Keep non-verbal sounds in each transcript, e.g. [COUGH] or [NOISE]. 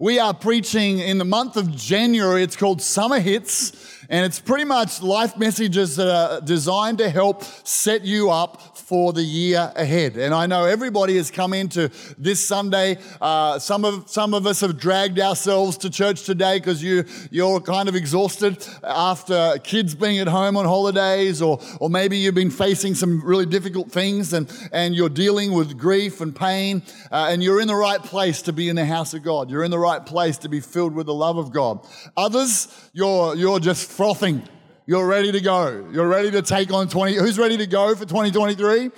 We are preaching in the month of January. It's called Summer Hits, and it's pretty much life messages that are designed to help set you up for the year ahead. And I know everybody has come into this Sunday. Uh, some of some of us have dragged ourselves to church today because you you're kind of exhausted after kids being at home on holidays, or or maybe you've been facing some really difficult things and and you're dealing with grief and pain, uh, and you're in the right place to be in the house of God. You're in the right place to be filled with the love of God. Others, you're you're just frothing you're ready to go. You're ready to take on 20. Who's ready to go for 2023?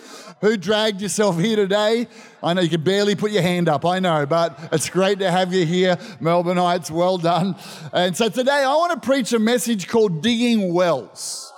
Who dragged yourself here today? I know you can barely put your hand up, I know, but it's great to have you here, Melbourneites. Well done. And so today I want to preach a message called Digging Wells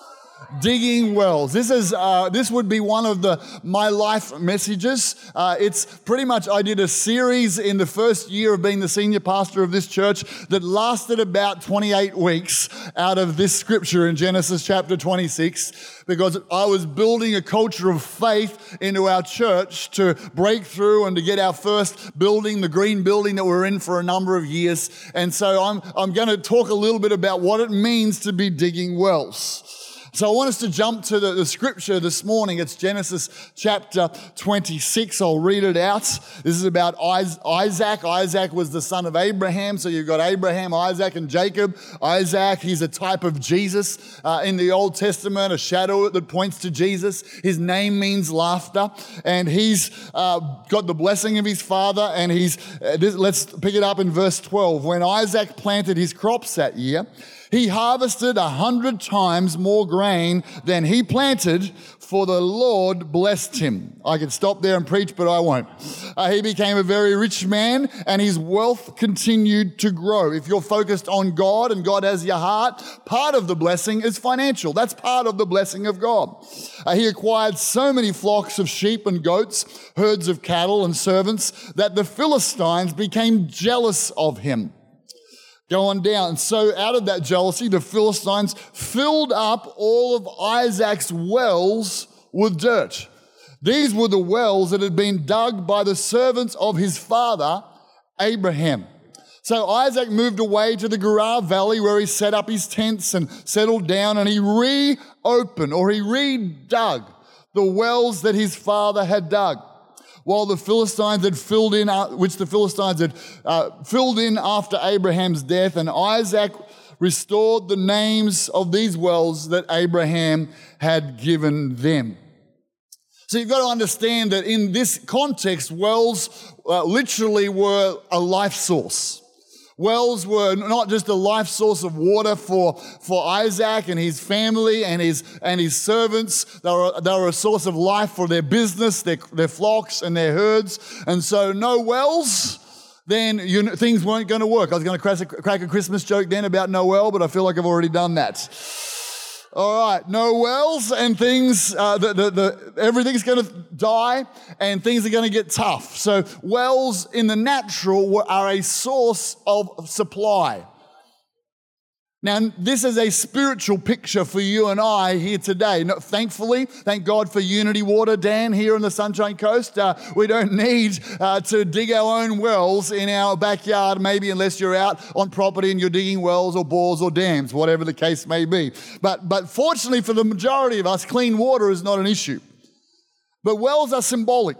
digging wells. This is uh, this would be one of the my life messages. Uh, it's pretty much I did a series in the first year of being the senior pastor of this church that lasted about 28 weeks out of this scripture in Genesis chapter 26 because I was building a culture of faith into our church to break through and to get our first building, the green building that we're in for a number of years. And so I'm, I'm going to talk a little bit about what it means to be digging wells. So I want us to jump to the, the, scripture this morning. It's Genesis chapter 26. I'll read it out. This is about Isaac. Isaac was the son of Abraham. So you've got Abraham, Isaac, and Jacob. Isaac, he's a type of Jesus uh, in the Old Testament, a shadow that points to Jesus. His name means laughter. And he's uh, got the blessing of his father. And he's, uh, this, let's pick it up in verse 12. When Isaac planted his crops that year, he harvested a hundred times more grain than he planted, for the Lord blessed him. I could stop there and preach, but I won't. Uh, he became a very rich man, and his wealth continued to grow. If you're focused on God and God has your heart, part of the blessing is financial. That's part of the blessing of God. Uh, he acquired so many flocks of sheep and goats, herds of cattle and servants, that the Philistines became jealous of him going down. So, out of that jealousy, the Philistines filled up all of Isaac's wells with dirt. These were the wells that had been dug by the servants of his father, Abraham. So Isaac moved away to the Gerar Valley where he set up his tents and settled down and he reopened or he redug the wells that his father had dug while the Philistines had filled in, uh, which the Philistines had uh, filled in after Abraham's death, and Isaac restored the names of these wells that Abraham had given them. So you've got to understand that in this context, wells uh, literally were a life source. Wells were not just a life source of water for, for Isaac and his family and his, and his servants. They were, they were a source of life for their business, their, their flocks, and their herds. And so, no wells, then you, things weren't going to work. I was going to crack a, crack a Christmas joke then about Noel, but I feel like I've already done that. All right, no wells and things, uh, the, the, the, everything's going to die and things are going to get tough. So, wells in the natural are a source of supply. Now, this is a spiritual picture for you and I here today. thankfully, thank God for Unity Water, Dan, here on the Sunshine Coast. Uh, we don't [LAUGHS] need uh, to dig our own wells in our backyard, maybe unless you're out on property and you're digging wells or bores or dams, whatever the case may be. But, but fortunately for the majority of us, clean water is not an issue. But wells are symbolic.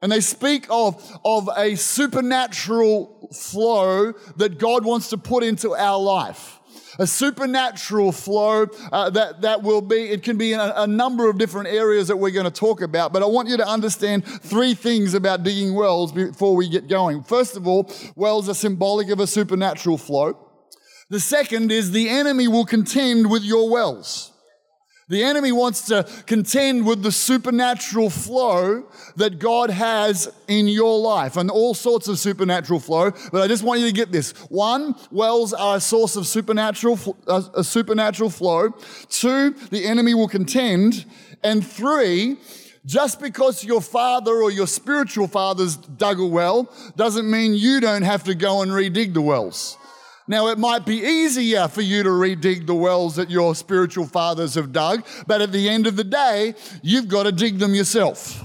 And they speak of, of a supernatural flow that God wants to put into our life a supernatural flow uh, that, that will be, it can be in a, a number of different areas that we're going to talk about. But I want you to understand three things about digging wells before we get going. First of all, wells are symbolic of a supernatural flow. The second is the enemy will contend with your wells. The enemy wants to contend with the supernatural flow that God has in your life and all sorts of supernatural flow. But I just want you to get this. One, wells are a source of supernatural, uh, a supernatural flow. Two, the enemy will contend. And three, just because your father or your spiritual father's dug a well doesn't mean you don't have to go and redig the wells. Now, it might be easier for you to redig the wells that your spiritual fathers have dug, but at the end of the day, you've got to dig them yourself.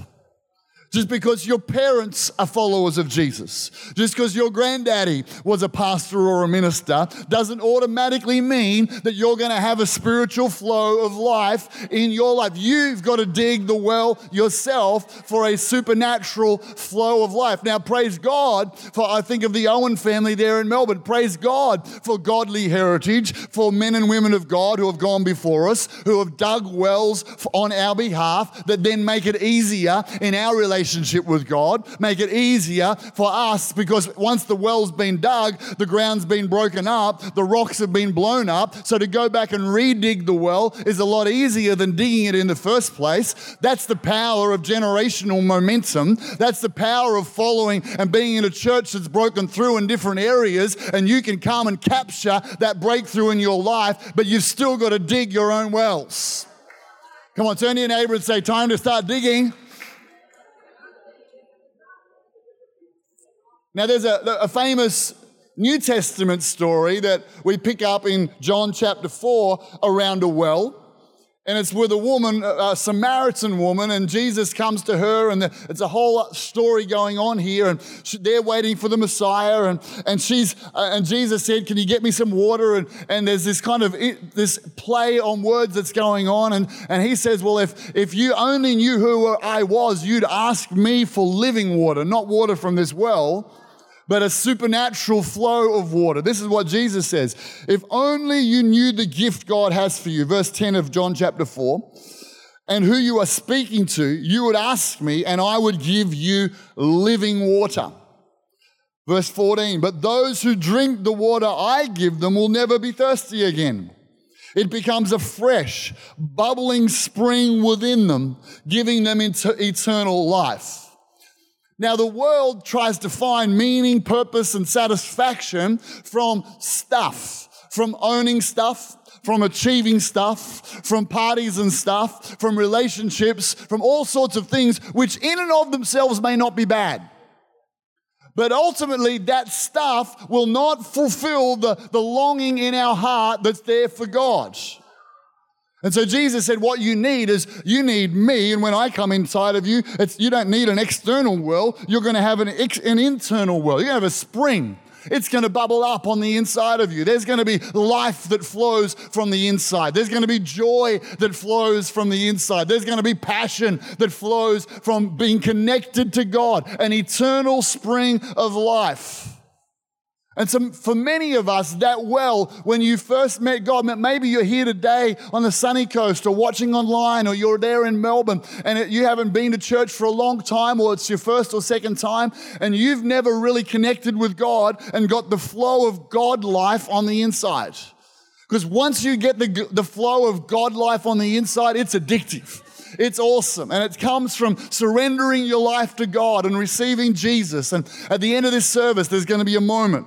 Just because your parents are followers of Jesus, just because your granddaddy was a pastor or a minister, doesn't automatically mean that you're going to have a spiritual flow of life in your life. You've got to dig the well yourself for a supernatural flow of life. Now, praise God for, I think of the Owen family there in Melbourne. Praise God for godly heritage, for men and women of God who have gone before us, who have dug wells on our behalf that then make it easier in our relationship relationship with God, make it easier for us because once the well's been dug, the ground's been broken up, the rocks have been blown up. So to go back and redig the well is a lot easier than digging it in the first place. That's the power of generational momentum. That's the power of following and being in a church that's broken through in different areas, and you can come and capture that breakthrough in your life, but you've still got to dig your own wells. Come on, turn to your neighbor and say, Time to start digging. Now, there's a, a famous New Testament story that we pick up in John chapter 4 around a well. And it's with a woman, a Samaritan woman, and Jesus comes to her, and it's a whole story going on here. And they're waiting for the Messiah, and, and she's uh, and Jesus said, "Can you get me some water?" And, and there's this kind of this play on words that's going on, and, and he says, "Well, if if you only knew who I was, you'd ask me for living water, not water from this well." But a supernatural flow of water. This is what Jesus says. If only you knew the gift God has for you, verse 10 of John chapter 4, and who you are speaking to, you would ask me, and I would give you living water. Verse 14, but those who drink the water I give them will never be thirsty again. It becomes a fresh, bubbling spring within them, giving them eternal life. Now, the world tries to find meaning, purpose, and satisfaction from stuff, from owning stuff, from achieving stuff, from parties and stuff, from relationships, from all sorts of things, which in and of themselves may not be bad. But ultimately, that stuff will not fulfill the, the longing in our heart that's there for God. And so Jesus said, What you need is you need me. And when I come inside of you, you don't need an external well. You're going to have an, ex, an internal well. You're going to have a spring. It's going to bubble up on the inside of you. There's going to be life that flows from the inside. There's going to be joy that flows from the inside. There's going to be passion that flows from being connected to God, an eternal spring of life. And so, for many of us, that well, when you first met God, maybe you're here today on the sunny coast or watching online, or you're there in Melbourne and you haven't been to church for a long time, or it's your first or second time, and you've never really connected with God and got the flow of God life on the inside. Because once you get the, the flow of God life on the inside, it's addictive. It's awesome. And it comes from surrendering your life to God and receiving Jesus. And at the end of this service, there's going to be a moment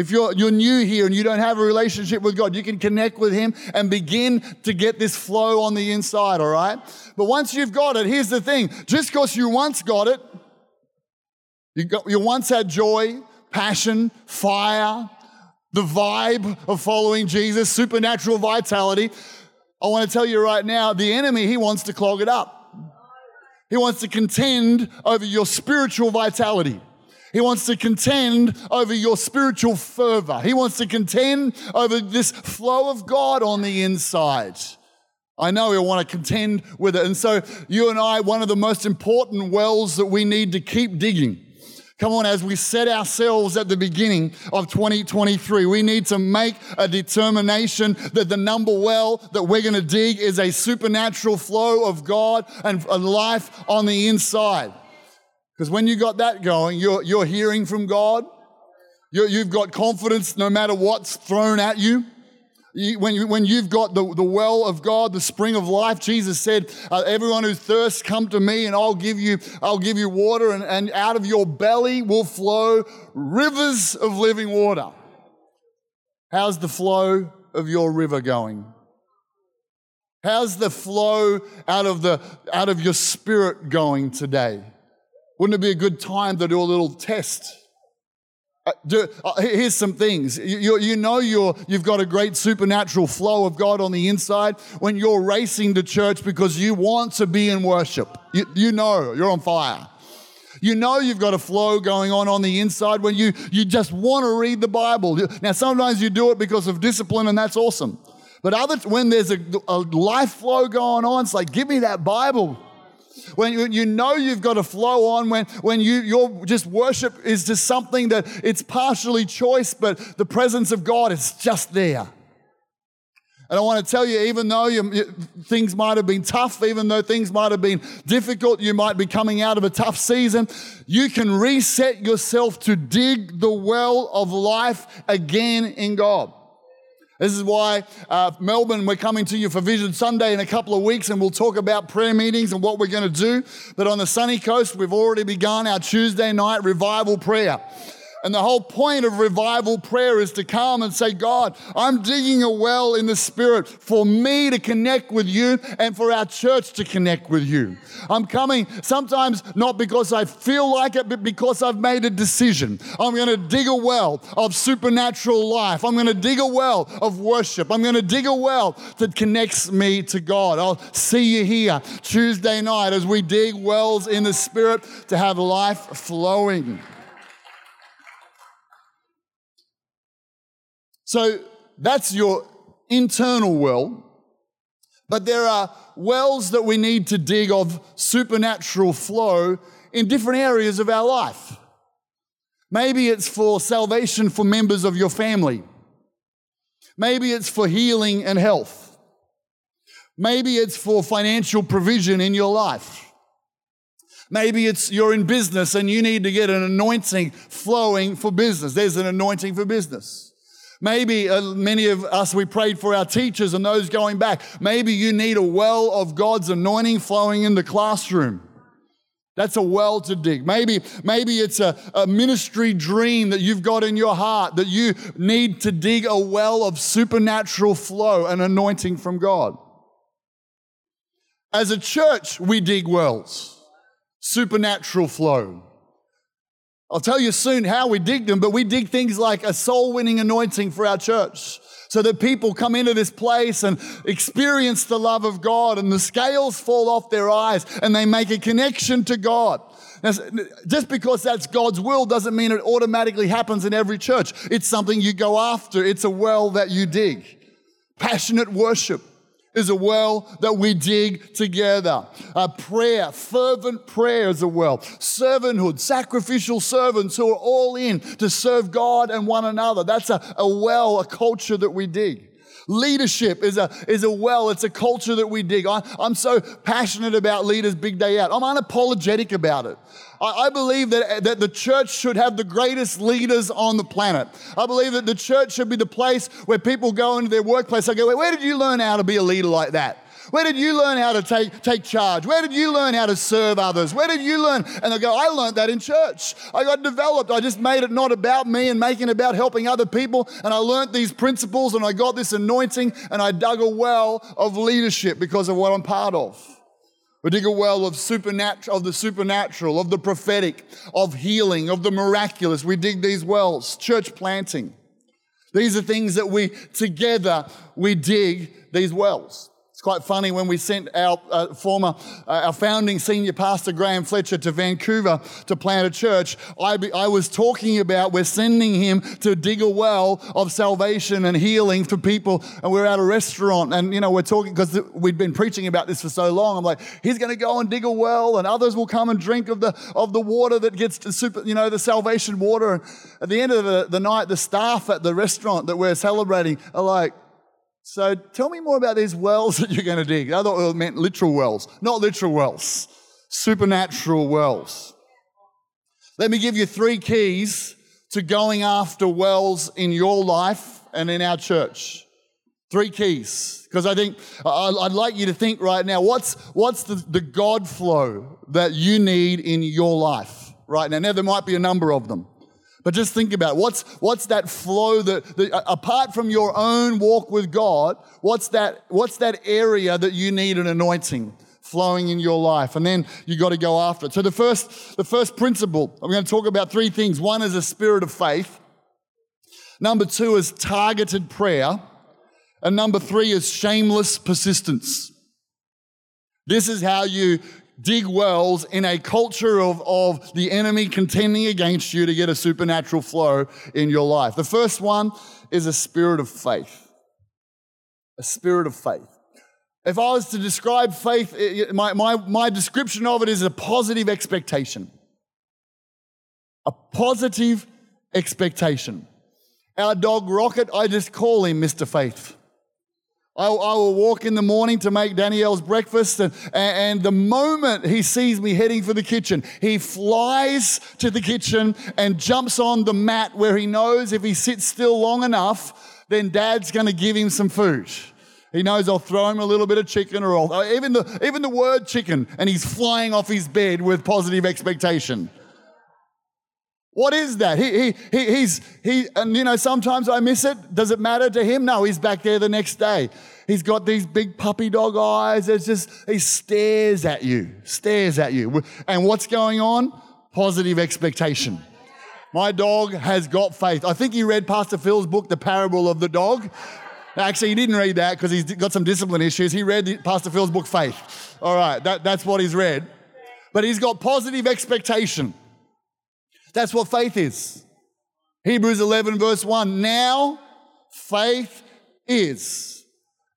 if you're, you're new here and you don't have a relationship with God, you can connect with Him and begin to get this flow on the inside, all right? But once you've got it, here's the thing just because you once got it, you, got, you once had joy, passion, fire, the vibe of following Jesus, supernatural vitality. I want to tell you right now the enemy, he wants to clog it up. He wants to contend over your spiritual vitality. He wants to contend over your spiritual fervor. He wants to contend over this flow of God on the inside. I know he'll want to contend with it. And so, you and I, one of the most important wells that we need to keep digging. Come on, as we set ourselves at the beginning of 2023, we need to make a determination that the number well that we're going to dig is a supernatural flow of God and life on the inside. Because when you got that going, you're, you're hearing from God. you have got confidence no matter what's thrown at you. you when, you, when you've got the, the well of God, the spring of life, Jesus said, uh, everyone who thirsts, come to me and I'll give you, I'll give you water and, and out of your belly will flow rivers of living water. How's the flow of your river going? How's the flow out of, the, out of your spirit going today? Wouldn't it be a good time to do a little test? Uh, do, uh, here's some things. You, you know you're, you've got a great supernatural flow of God on the inside when you're racing to church because you want to be in worship. You, you know you're on fire. You know you've got a flow going on on the inside when you, you just want to read the Bible. Now, sometimes you do it because of discipline, and that's awesome. But other, when there's a, a life flow going on, it's like, give me that Bible. When you, you know you've got to flow on, when, when you, your just worship is just something that it's partially choice, but the presence of God is just there. And I want to tell you, even though you, things might have been tough, even though things might have been difficult, you might be coming out of a tough season, you can reset yourself to dig the well of life again in God. This is why uh, Melbourne, we're coming to you for Vision Sunday in a couple of weeks, and we'll talk about prayer meetings and what we're going to do. But on the sunny coast, we've already begun our Tuesday night revival prayer. And the whole point of revival prayer is to come and say, God, I'm digging a well in the Spirit for me to connect with you and for our church to connect with you. I'm coming sometimes not because I feel like it, but because I've made a decision. I'm going to dig a well of supernatural life. I'm going to dig a well of worship. I'm going to dig a well that connects me to God. I'll see you here Tuesday night as we dig wells in the Spirit to have life flowing. So that's your internal well. But there are wells that we need to dig of supernatural flow in different areas of our life. Maybe it's for salvation for members of your family. Maybe it's for healing and health. Maybe it's for financial provision in your life. Maybe it's you're in business and you need to get an anointing flowing for business. There's an anointing for business. Maybe uh, many of us, we prayed for our teachers and those going back. Maybe you need a well of God's anointing flowing in the classroom. That's a well to dig. Maybe, maybe it's a, a ministry dream that you've got in your heart that you need to dig a well of supernatural flow and anointing from God. As a church, we dig wells, supernatural flow. I'll tell you soon how we dig them, but we dig things like a soul winning anointing for our church so that people come into this place and experience the love of God and the scales fall off their eyes and they make a connection to God. Now, just because that's God's will doesn't mean it automatically happens in every church. It's something you go after. It's a well that you dig. Passionate worship is a well that we dig together. A prayer, fervent prayer is a well. Servanthood, sacrificial servants who are all in to serve God and one another. That's a, a well, a culture that we dig. Leadership is a, is a well, it's a culture that we dig. I, I'm so passionate about leaders big day out. I'm unapologetic about it. I, I believe that, that the church should have the greatest leaders on the planet. I believe that the church should be the place where people go into their workplace. I go, where did you learn how to be a leader like that? Where did you learn how to take, take charge? Where did you learn how to serve others? Where did you learn? And they go, I learned that in church. I got developed. I just made it not about me and making it about helping other people. And I learned these principles and I got this anointing and I dug a well of leadership because of what I'm part of. We dig a well of supernatural, of the supernatural, of the prophetic, of healing, of the miraculous. We dig these wells, church planting. These are things that we together we dig these wells. It's quite funny when we sent our uh, former, uh, our founding senior pastor Graham Fletcher to Vancouver to plant a church. I, be, I was talking about we're sending him to dig a well of salvation and healing for people. And we're at a restaurant and, you know, we're talking because we'd been preaching about this for so long. I'm like, he's going to go and dig a well and others will come and drink of the, of the water that gets to super, you know, the salvation water. And at the end of the, the night, the staff at the restaurant that we're celebrating are like, so tell me more about these wells [LAUGHS] that you're going to dig. I thought it meant literal wells, not literal wells, supernatural wells. Let me give you three keys to going after wells in your life and in our church. Three keys. Because I think I'd like you to think right now what's, what's the, the God flow that you need in your life right now? Now, there might be a number of them. But just think about what's what's that flow that, that, uh, apart from your own walk with God, what's that what's that area that you need an anointing flowing in your life? And then you got to go after it. So the first the first principle, I'm going to talk about three things. One is a spirit of faith. Number 2 is targeted prayer, and number 3 is shameless persistence. This is how you dig wells in a culture of, of the enemy contending against you to get a supernatural flow in your life. The first one is a spirit of faith. A spirit of faith. If I was to describe faith, my, my, my description of it is a positive expectation. A positive expectation. Our dog Rocket, I just call him Mr. Faith. I, I, will walk in the morning to make Danielle's breakfast, and, and the moment he sees me heading for the kitchen, he flies to the kitchen and jumps on the mat where he knows if he sits still long enough, then dad's going to give him some food. He knows I'll throw him a little bit of chicken or I'll, even the, even the word chicken, and he's flying off his bed with positive expectation. What is that? He, he, he, he's, he, and you know, sometimes I miss it. Does it matter to him? No, he's back there the next day. He's got these big puppy dog eyes. It's just, he stares at you, stares at you. And what's going on? Positive expectation. My dog has got faith. I think he read Pastor Phil's book, The Parable of the Dog. Actually, he didn't read that because he's got some discipline issues. He read Pastor Phil's book, Faith. All right, that, that's what he's read. But he's got positive expectation. That's what faith is. Hebrews 11, verse 1. Now, faith is.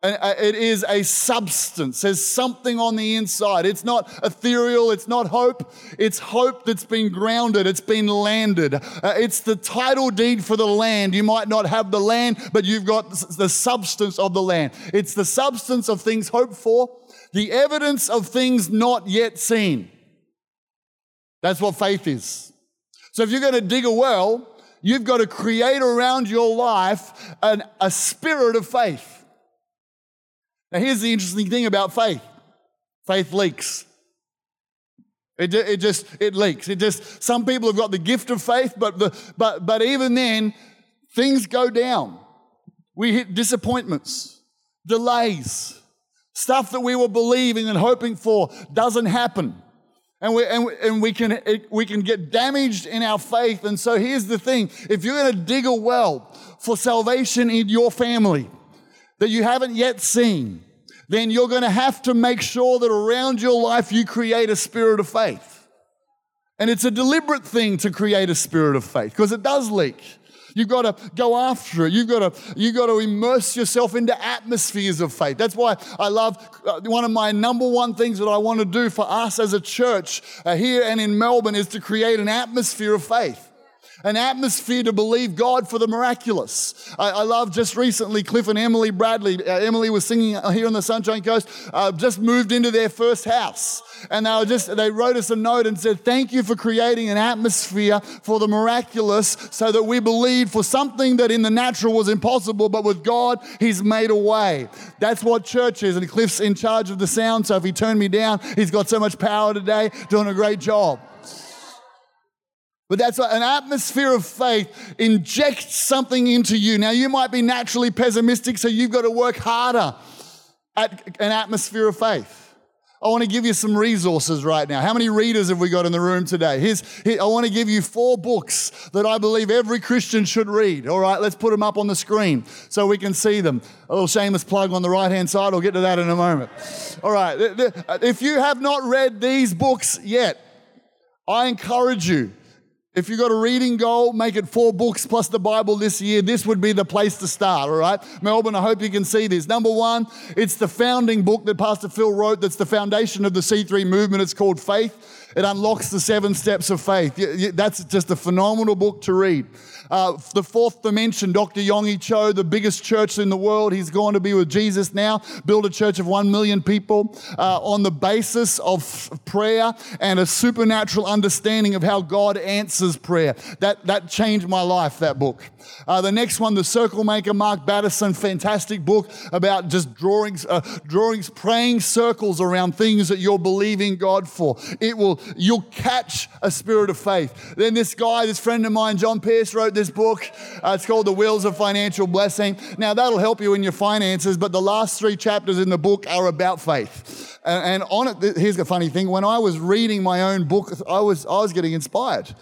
Uh, it is a substance. There's something on the inside. It's not ethereal. It's not hope. It's hope that's been grounded. It's been landed. Uh, it's the title deed for the land. You might not have the land, but you've got the substance of the land. It's the substance of things hoped for, the evidence of things not yet seen. That's what faith is. So if you're going to dig a well, you've got to create around your life an, a spirit of faith. Now, here's the interesting thing about faith faith leaks. It, it just it leaks. It just some people have got the gift of faith, but the, but but even then, things go down. We hit disappointments, delays, stuff that we were believing and hoping for doesn't happen and we, and, and we, can, we can get damaged in our faith. And so here's the thing if you're going to dig a well for salvation in your family that you haven't yet seen, then you're going to have to make sure that around your life you create a spirit of faith. And it's a deliberate thing to create a spirit of faith because it does leak. You've got to go after it. You've got to, you've got to immerse yourself into atmospheres of faith. That's why I love uh, one of my number one things that I want to do for us as a church uh, here and in Melbourne is to create an atmosphere of faith an atmosphere to believe God for the miraculous. I, I love just recently Cliff and Emily Bradley. Uh, Emily was singing here on the Sunshine Coast, uh, just moved into their first house. And they were just, they wrote us a note and said, Thank you for creating an atmosphere for the miraculous so that we believe for something that in the natural was impossible, but with God, He's made a way. That's what church is. And Cliff's in charge of the sound, so if he turned me down, he's got so much power today, doing a great job. But that's an atmosphere of faith injects something into you. Now, you might be naturally pessimistic, so you've got to work harder at an atmosphere of faith. I want to give you some resources right now. How many readers have we got in the room today? Here's, here, I want to give you four books that I believe every Christian should read. All right, let's put them up on the screen so we can see them. A little shameless plug on the right hand side. I'll get to that in a moment. All right, if you have not read these books yet, I encourage you if you've got a reading goal, make it four books plus the Bible this year. This would be the place to start, all right? Melbourne, I hope you can see this. Number one, it's the founding book that Pastor Phil wrote that's the foundation of the C3 movement. It's called Faith. It unlocks the seven steps of faith. That's just a phenomenal book to read. Uh, the fourth dimension, Dr. Yonggi Cho, the biggest church in the world. He's going to be with Jesus now, build a church of one million people uh, on the basis of prayer and a supernatural understanding of how God answers prayer. That, that changed my life, that book. Uh, the next one, The Circle Maker, Mark Batterson, fantastic book about just drawings, uh, drawings, praying circles around things that you're believing God for. It will, you'll catch a spirit of faith. Then this guy, this friend of mine, John Pierce, wrote this book. Uh, it's called The Wheels of Financial Blessing. Now, that'll help you in your finances, but the last three chapters in the book are about faith. And, and on it, here's the funny thing when I was reading my own book, I was, I was getting inspired.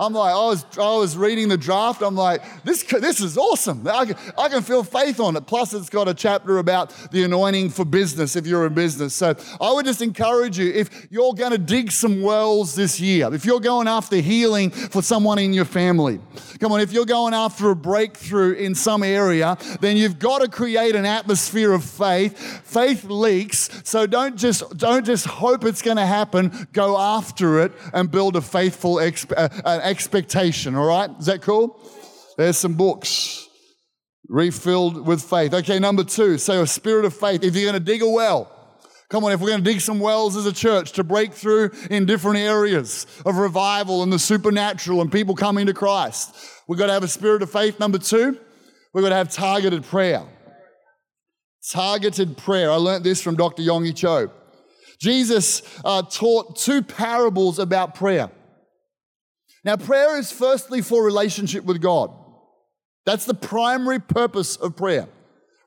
I'm like, I was, I was reading the draft. I'm like, this, this is awesome. I can, I can feel faith on it. Plus, it's got a chapter about the anointing for business if you're in business. So I would just encourage you if you're going to dig some wells this year, if you're going after healing for someone in your family, come on, if you're going after a breakthrough in some area, then you've got to create an atmosphere of faith. Faith leaks, so don't just, don't just hope it's going to happen. Go after it and build a faithful exp- uh, expectation, all right? Is that cool? There's some books refilled with faith. Okay, number two, so a spirit of faith. If you're going to dig a well, Come on, if we're going to dig some wells as a church to break through in different areas of revival and the supernatural and people coming to Christ, we've got to have a spirit of faith. Number two, we've got to have targeted prayer. Targeted prayer. I learned this from Dr. Yonggi Cho. Jesus uh, taught two parables about prayer. Now, prayer is firstly for relationship with God. That's the primary purpose of prayer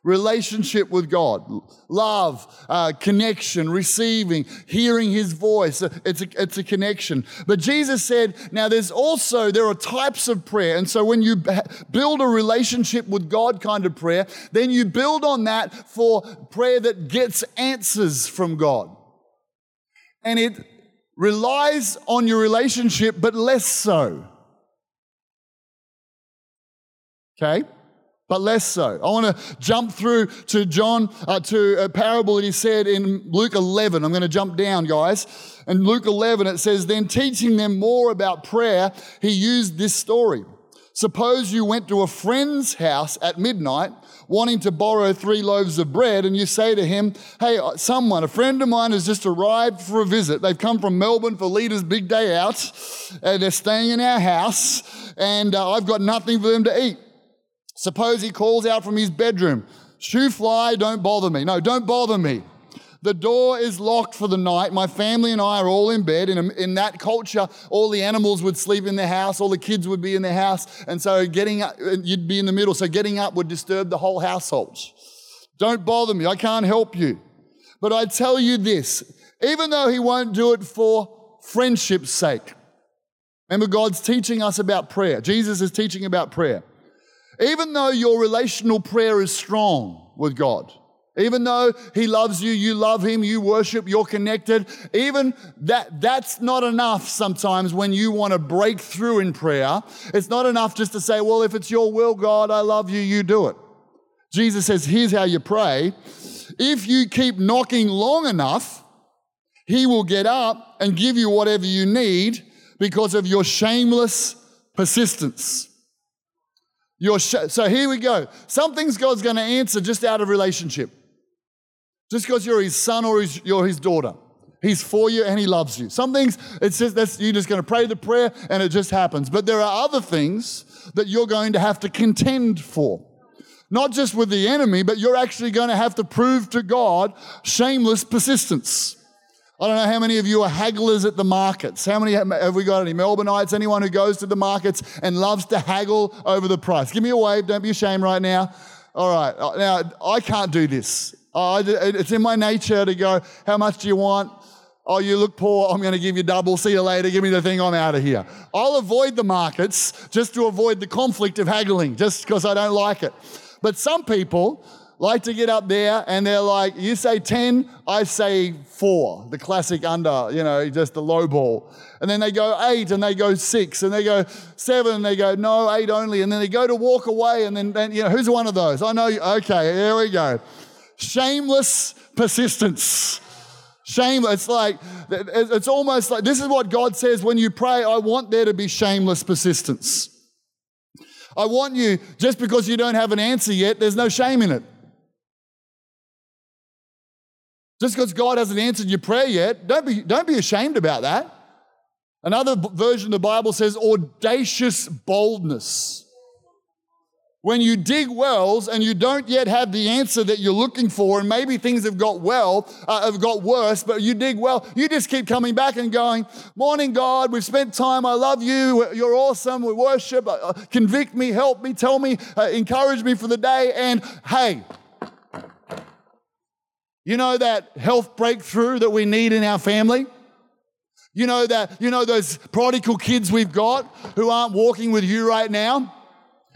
relationship with God, love, uh, connection, receiving, hearing His voice. It's a, it's a connection. But Jesus said, now there's also, there are types of prayer. And so when you build a relationship with God kind of prayer, then you build on that for prayer that gets answers from God. And it relies on your relationship, but less so. Okay? But less so. I want to jump through to John, uh, to a parable that he said in Luke 11. I'm going to jump down, guys. In Luke 11, it says, Then teaching them more about prayer, he used this story. Suppose you went to a friend's house at midnight wanting to borrow three loaves of bread, and you say to him, Hey, uh, someone, a friend of mine has just arrived for a visit. They've come from Melbourne for Leaders' Big Day Out, and they're staying in our house, and uh, I've got nothing for them to eat. Suppose he calls out from his bedroom, Shoo fly, don't bother me. No, don't bother me. The door is locked for the night. My family and I are all in bed. In, a, in that culture, all the animals would sleep in the house, all the kids would be in the house. And so getting up, you'd be in the middle. So getting up would disturb the whole household. Don't bother me. I can't help you. But I tell you this even though he won't do it for friendship's sake, remember, God's teaching us about prayer. Jesus is teaching about prayer. Even though your relational prayer is strong with God, even though he loves you, you love him, you worship, you're connected. Even that, that's not enough sometimes when you want to break through in prayer. It's not enough just to say, well, if it's your will, God, I love you, you do it. Jesus says, here's how you pray. If you keep knocking long enough, he will get up and give you whatever you need because of your shameless persistence. Your sh- so here we go. Some things God's going to answer just out of relationship. Just because you're his son or his, you're his daughter. He's for you and he loves you. Some things, it's just that's you're just going to pray the prayer and it just happens. But there are other things that you're going to have to contend for. Not just with the enemy, but you're actually going to have to prove to God shameless persistence. I don't know how many of you are hagglers at the markets. How many have we got any Melbourneites? Anyone who goes to the markets and loves to haggle over the price? Give me a wave. Don't be ashamed right now. All right. Now, I can't do this. Oh, it's in my nature to go, how much do you want? Oh, you look poor. I'm going to give you double. See you later. Give me the thing. I'm out of here. I'll avoid the markets just to avoid the conflict of haggling, just because I don't like it. But some people like to get up there and they're like, you say 10, I say four, the classic under, you know, just the low ball. And then they go eight and they go six and they go seven and they go, no, eight only. And then they go to walk away and then, then you know, who's one of those? I know, okay, here we go. Shameless persistence. Shameless. it's like, it's almost like this is what God says when you pray, I want there to be shameless persistence. I want you, just because you don't have an answer yet, there's no shame in it. Just because God hasn't answered your prayer yet, don't be, don't be ashamed about that. Another version of the Bible says audacious boldness. When you dig wells and you don't yet have the answer that you're looking for, and maybe things have got well, uh, have got worse, but you dig well, you just keep coming back and going, Morning, God, we've spent time, I love you, you're awesome, we worship, uh, uh convict me, help me, tell me, uh, encourage me for the day, and hey, you know that health breakthrough that we need in our family? You know that, you know those prodigal kids we've got who aren't walking with you right now?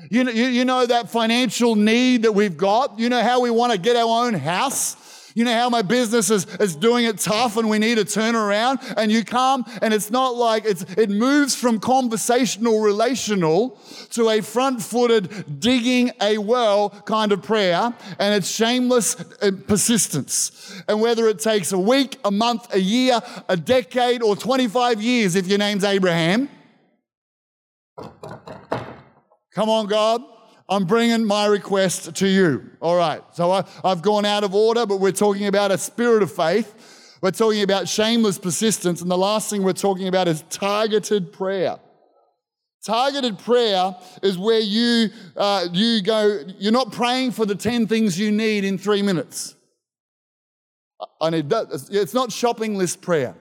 You know, you, know that financial need that we've got? You know how we want to get our own house? You know how my business is, is doing it tough and we need a turnaround? And you come and it's not like it's, it moves from conversational, relational to a front footed, digging a well kind of prayer. And it's shameless uh, persistence. And whether it takes a week, a month, a year, a decade, or 25 years if your name's Abraham. Come on, God. I'm bringing my request to you. All right. So I, have gone out of order, but we're talking about a spirit of faith. We're talking about shameless persistence. And the last thing we're talking about is targeted prayer. Targeted prayer is where you, uh, you go, you're not praying for the 10 things you need in three minutes. I need that. It's not shopping list prayer.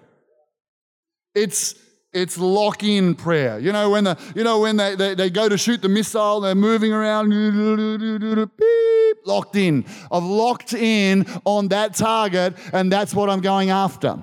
It's it's lock in prayer. You know, when, the, you know, when they, they, they go to shoot the missile, they're moving around, beep, locked in. I've locked in on that target, and that's what I'm going after.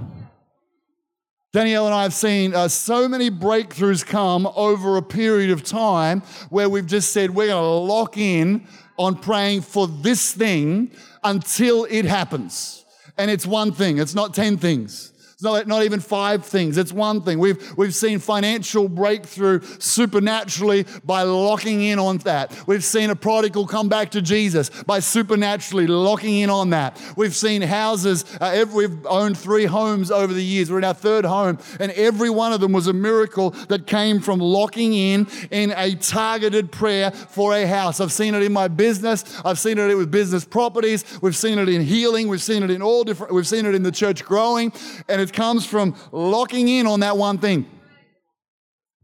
Danielle and I have seen uh, so many breakthroughs come over a period of time where we've just said we're going to lock in on praying for this thing until it happens. And it's one thing, it's not 10 things. Not, not even five things, it's one thing. We've, we've seen financial breakthrough supernaturally by locking in on that. We've seen a prodigal come back to Jesus by supernaturally locking in on that. We've seen houses, uh, every, we've owned three homes over the years. We're in our third home, and every one of them was a miracle that came from locking in in a targeted prayer for a house. I've seen it in my business, I've seen it with business properties, we've seen it in healing, we've seen it in all different, we've seen it in the church growing, and it's comes from locking in on that one thing.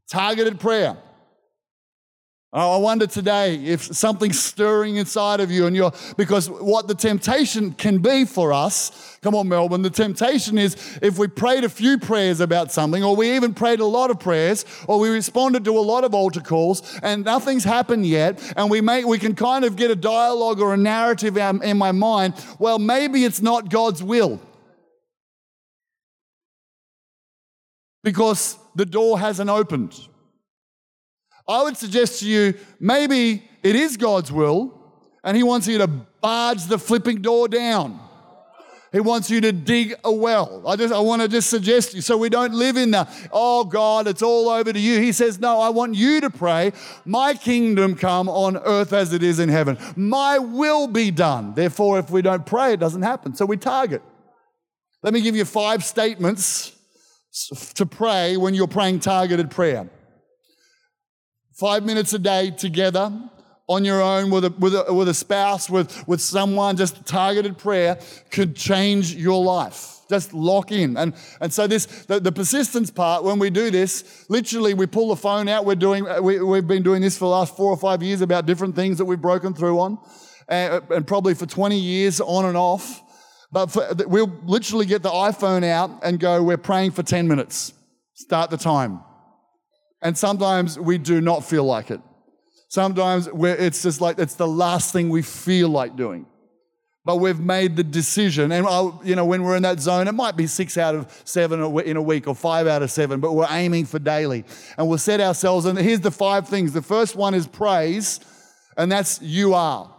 Targeted prayer. I wonder today if something's stirring inside of you and you're, because what the temptation can be for us, come on, Melbourne, the temptation is if we prayed a few prayers about something, or we even prayed a lot of prayers, or we responded to a lot of altar calls and nothing's happened yet, and we make, we can kind of get a dialogue or a narrative um, in my mind, well, maybe it's not God's will. Because the door hasn't opened. I would suggest to you maybe it is God's will and He wants you to barge the flipping door down. He wants you to dig a well. I just I want to just suggest you so we don't live in the oh God, it's all over to you. He says, No, I want you to pray, my kingdom come on earth as it is in heaven. My will be done. Therefore, if we don't pray, it doesn't happen. So we target. Let me give you five statements to pray when you're praying targeted prayer. Five minutes a day together on your own with a, with a, with a spouse, with, with someone, just targeted prayer could change your life. Just lock in. And, and so this, the, the persistence part, when we do this, literally we pull the phone out. We're doing, uh, we, we've been doing this for the last four or five years about different things that we've broken through on. And, and probably for 20 years on and off. But for, we'll literally get the iPhone out and go, we're praying for 10 minutes. Start the time. And sometimes we do not feel like it. Sometimes it's just like it's the last thing we feel like doing. But we've made the decision. And, I'll, you know, when we're in that zone, it might be six out of seven in a week or five out of seven, but we're aiming for daily. And we'll set ourselves, and here's the five things. The first one is praise, and that's you are.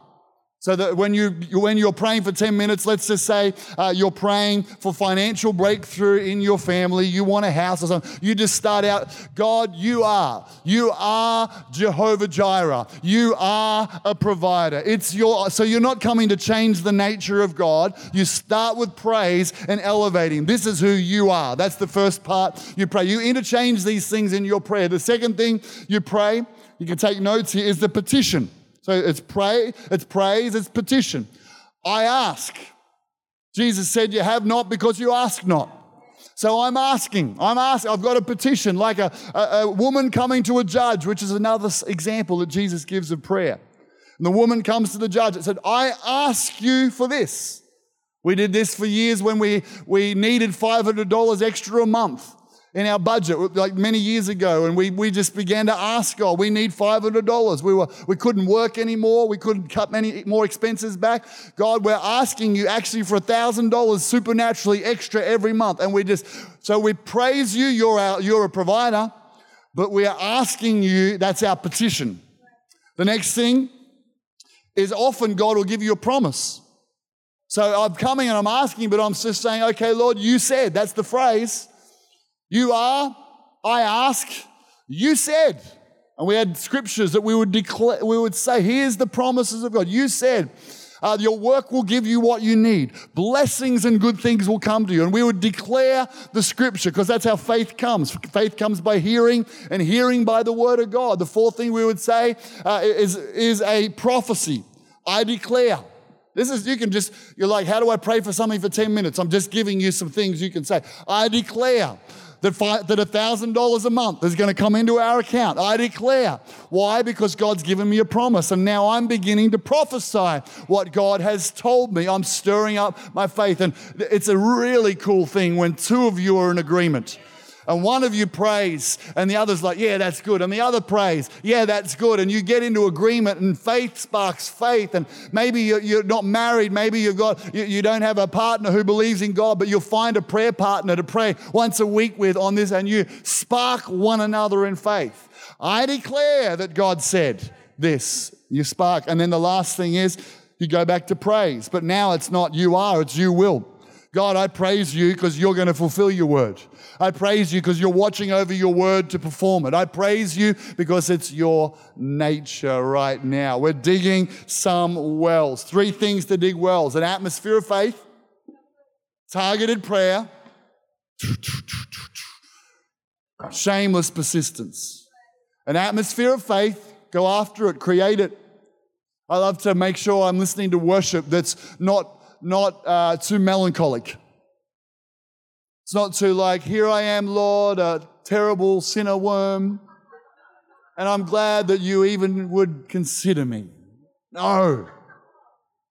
So that when, you, when you're praying for 10 minutes, let's just say uh, you're praying for financial breakthrough in your family, you want a house or something, you just start out, God, you are. You are Jehovah Jireh. You are a provider. It's your, so you're not coming to change the nature of God. You start with praise and elevating. This is who you are. That's the first part you pray. You interchange these things in your prayer. The second thing you pray, you can take notes here, is the petition. So it's pray, it's praise, it's petition. I ask. Jesus said, You have not because you ask not. So I'm asking, I'm asking, I've got a petition, like a, a, a, woman coming to a judge, which is another example that Jesus gives of prayer. And the woman comes to the judge and said, I ask you for this. We did this for years when we, we needed $500 extra a month. In our budget like many years ago and we, we just began to ask god we need $500 we, were, we couldn't work anymore. We couldn't cut many more expenses back. God we're asking you actually for $1000 supernaturally extra every month. And we just so we praise you. You're, our, you're a provider but we are asking you that's our petition. The next thing is often god will give you a promise. So i'm coming and i'm asking but i'm just saying okay lord you said that's the phrase you are, I ask, you said. And we had scriptures that we would declare, we would say, here's the promises of God. You said, uh, your work will give you what you need. Blessings and good things will come to you. And we would declare the scripture because that's how faith comes. Faith comes by hearing and hearing by the word of God. The fourth thing we would say uh, is, is a prophecy. I declare. This is, you can just, you're like, how do I pray for something for 10 minutes? I'm just giving you some things you can say. I declare that, that $1,000 a month is going to come into our account. I declare. Why? Because God's given me a promise. And now I'm beginning to prophesy what God has told me. I'm stirring up my faith. And it's a really cool thing when two of you are in agreement and one of you prays, and the other's like, Yeah, that's good. And the other prays, Yeah, that's good. And you get into agreement, and faith sparks faith. And maybe you're not married, maybe you've got, you don't have a partner who believes in God, but you'll find a prayer partner to pray once a week with on this, and you spark one another in faith. I declare that God said this. You spark. And then the last thing is, you go back to praise. But now it's not you are, it's you will. God, I praise you because you're going to fulfill your word. I praise you because you're watching over your word to perform it. I praise you because it's your nature right now. We're digging some wells. Three things to dig wells an atmosphere of faith, targeted prayer, shameless persistence. An atmosphere of faith, go after it, create it. I love to make sure I'm listening to worship that's not not uh, too melancholic. It's not too like, here I am, Lord, a terrible sinner worm, and I'm glad that you even would consider me. No.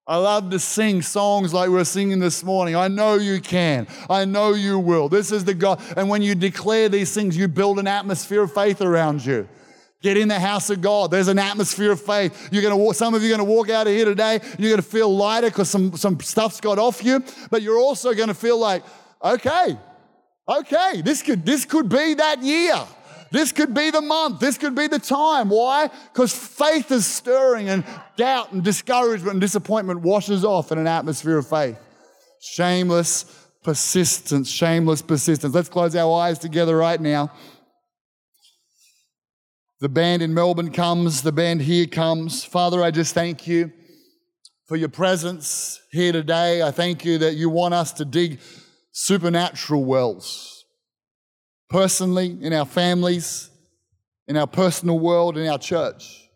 I love to sing songs like we're singing this morning. I know you can. I know you will. This is the God. And when you declare these things, you build an atmosphere of faith around you. Get in the house of God. There's an atmosphere of faith. You're gonna some of you are gonna walk out of here today. You're gonna feel lighter because some, some stuff's got off you, but you're also gonna feel like, okay, okay, this could this could be that year. This could be the month. This could be the time. Why? Because faith is stirring and doubt and discouragement and disappointment washes off in an atmosphere of faith. Shameless persistence, shameless persistence. Let's close our eyes together right now. The band in Melbourne comes, the band here comes. Father, I just thank you for your presence here today. I thank you that you want us to dig supernatural wells. Personally, in our families, in our personal world, in our church.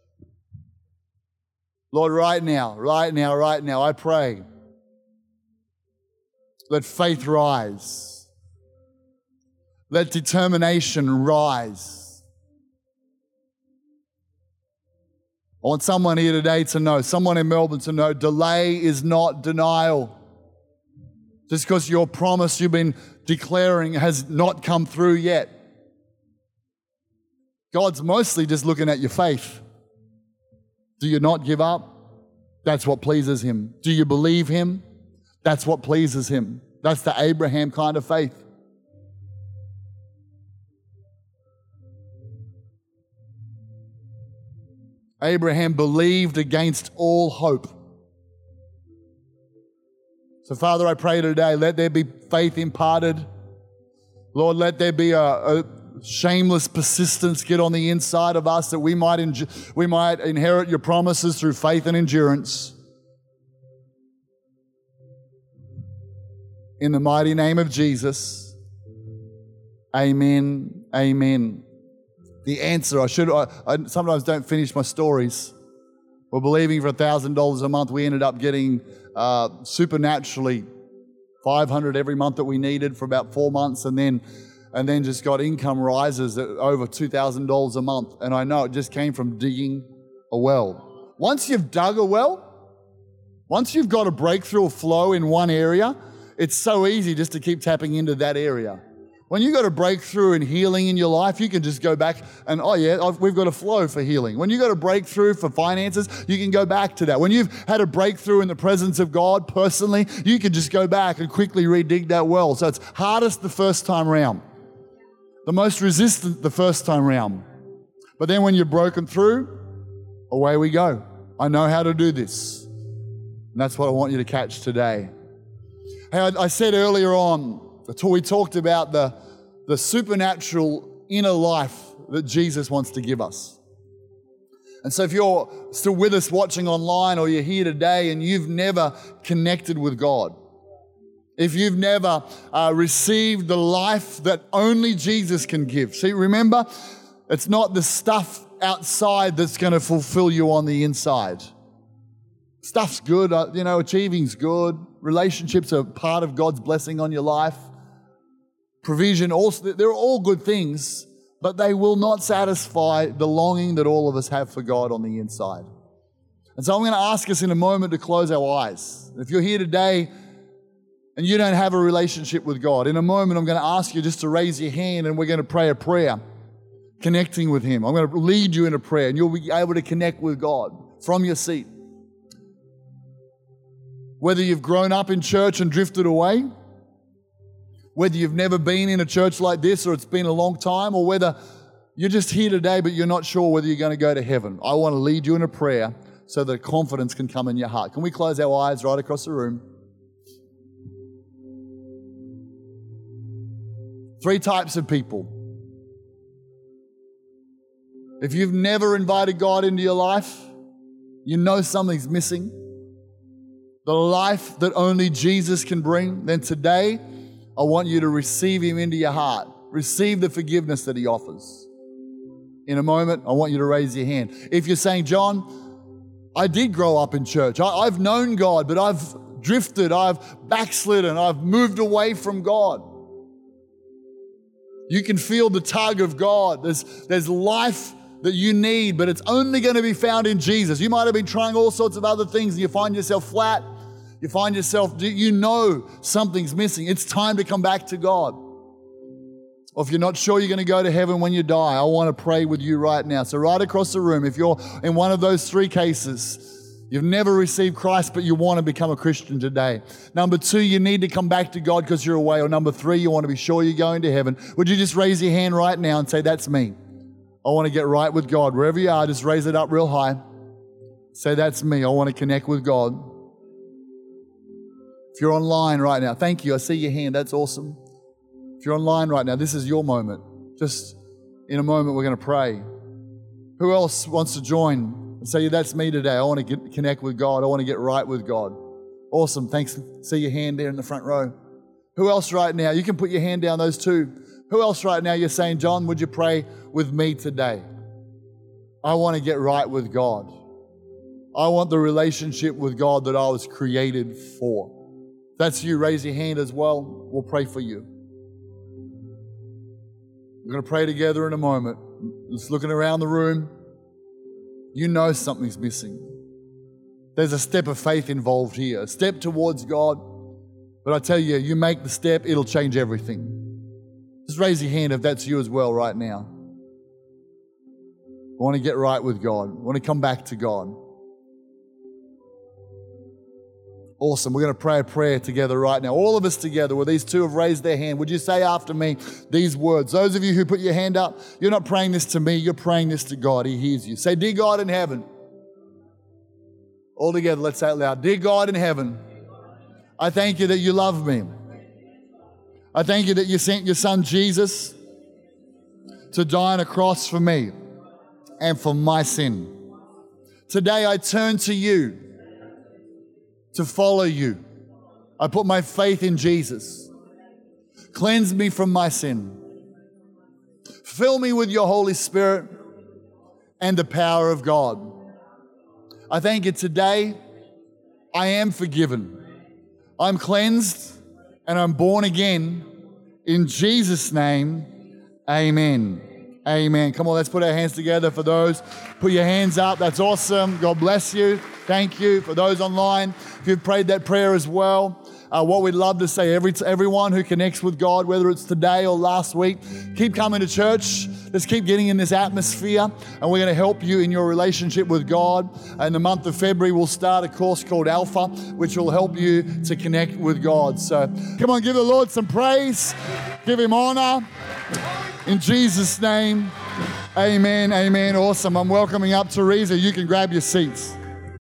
Lord, right now, right now, right now, I pray. Let faith rise. Let determination rise. I want someone here today to know, someone in Melbourne to know, delay is not denial. Just because your promise you've been declaring has not come through yet. God's mostly just looking at your faith. Do you not give up? That's what pleases Him. Do you believe Him? That's what pleases Him. That's the Abraham kind of faith. Abraham believed against all hope. So, Father, I pray today, let there be faith imparted. Lord, let there be a, a shameless persistence get on the inside of us that we might, we might inherit your promises through faith and endurance. In the mighty name of Jesus, amen, amen the answer. I should. I, I sometimes don't finish my stories. We're believing for thousand dollars a month. We ended up getting uh, supernaturally 500 every month that we needed for about four months, and then and then just got income rises at over $2,000 a month. And I know it just came from digging a well. Once you've dug a well, once you've got a breakthrough flow in one area, it's so easy just to keep tapping into that area. When you got a breakthrough and healing in your life, you can just go back and, oh, yeah, I've, we've got a flow for healing. When you got a breakthrough for finances, you can go back to that. When you've had a breakthrough in the presence of God personally, you can just go back and quickly redig that well. So it's hardest the first time round, the most resistant the first time round. But then when you're broken through, away we go. I know how to do this. And that's what I want you to catch today. Hey, I, I said earlier on, we talked about the, the supernatural inner life that Jesus wants to give us. And so, if you're still with us watching online or you're here today and you've never connected with God, if you've never uh, received the life that only Jesus can give, see, remember, it's not the stuff outside that's going to fulfill you on the inside. Stuff's good, uh, you know, achieving's good, relationships are part of God's blessing on your life provision, also, they're all good things, but they will not satisfy the longing that all of us have for God on the inside. And so I'm going to ask us in a moment to close our eyes. If you're here today and you don't have a relationship with God, in a moment I'm going to ask you just to raise your hand and we're going to pray a prayer connecting with Him. I'm going to lead you in a prayer and you'll be able to connect with God from your seat. Whether you've grown up in church and drifted away, whether you've never been in a church like this or it's been a long time, or whether you're just here today but you're not sure whether you're going to go to heaven, I want to lead you in a prayer so that confidence can come in your heart. Can we close our eyes right across the room? Three types of people. If you've never invited God into your life, you know something's missing. The life that only Jesus can bring, then today I want you to receive Him into your heart. Receive the forgiveness that He offers. In a moment, I want you to raise your hand. If you're saying, John, I did grow up in church, I, have known God, but I've drifted, I've backslidden, I've moved away from God. You can feel the tug of God. There's, there's life that you need, but it's only going to be found in Jesus. You might have been trying all sorts of other things and you find yourself flat you find yourself, you know something's missing. It's time to come back to God. Or if you're not sure you're going to go to heaven when you die, I want to pray with you right now. So, right across the room, if you're in one of those three cases, you've never received Christ, but you want to become a Christian today. Number two, you need to come back to God because you're away. Or number three, you want to be sure you're going to heaven. Would you just raise your hand right now and say, That's me? I want to get right with God. Wherever you are, just raise it up real high. Say, That's me. I want to connect with God. If you're online right now, thank you. I see your hand. That's awesome. If you're online right now, this is your moment. Just in a moment, we're going to pray. Who else wants to join and say, That's me today. I want to get, connect with God. I want to get right with God. Awesome. Thanks. See your hand there in the front row. Who else right now? You can put your hand down, those two. Who else right now you're saying, John, would you pray with me today? I want to get right with God. I want the relationship with God that I was created for that's you, raise your hand as well. We'll pray for you. We're going to pray together in a moment. Just looking around the room, you know something's missing. There's a step of faith involved here, a step towards God. But I tell you, you make the step, it'll change everything. Just raise your hand if that's you as well right now. I want to get right with God. I want to come back to God. Awesome. We're going to pray a prayer together right now. All of us together, where these two have raised their hand, would you say after me these words? Those of you who put your hand up, you're not praying this to me, you're praying this to God. He hears you. Say, Dear God in heaven. All together, let's say it loud. Dear God in heaven, I thank you that you love me. I thank you that you sent your son Jesus to die on a cross for me and for my sin. Today I turn to you to follow you. I put my faith in Jesus. Cleanse me from my sin. Fill me with your Holy Spirit and the power of God. I thank you today. I am forgiven. I'm cleansed and I'm born again. In Jesus' name, amen. Amen. Come on, let's put our hands together for those. Put your hands up. That's awesome. God bless you. Thank you. For those online, if you've prayed that prayer as well, Uh, what we'd love to say, every, everyone who connects with God, whether it's today or last week, keep coming to church. Let's keep getting in this atmosphere, and we're going to help you in your relationship with God. In the month of February, we'll start a course called Alpha, which will help you to connect with God. So come on, give the Lord some praise, give Him honor. In Jesus' name, amen, amen. Awesome. I'm welcoming up Teresa. You can grab your seats.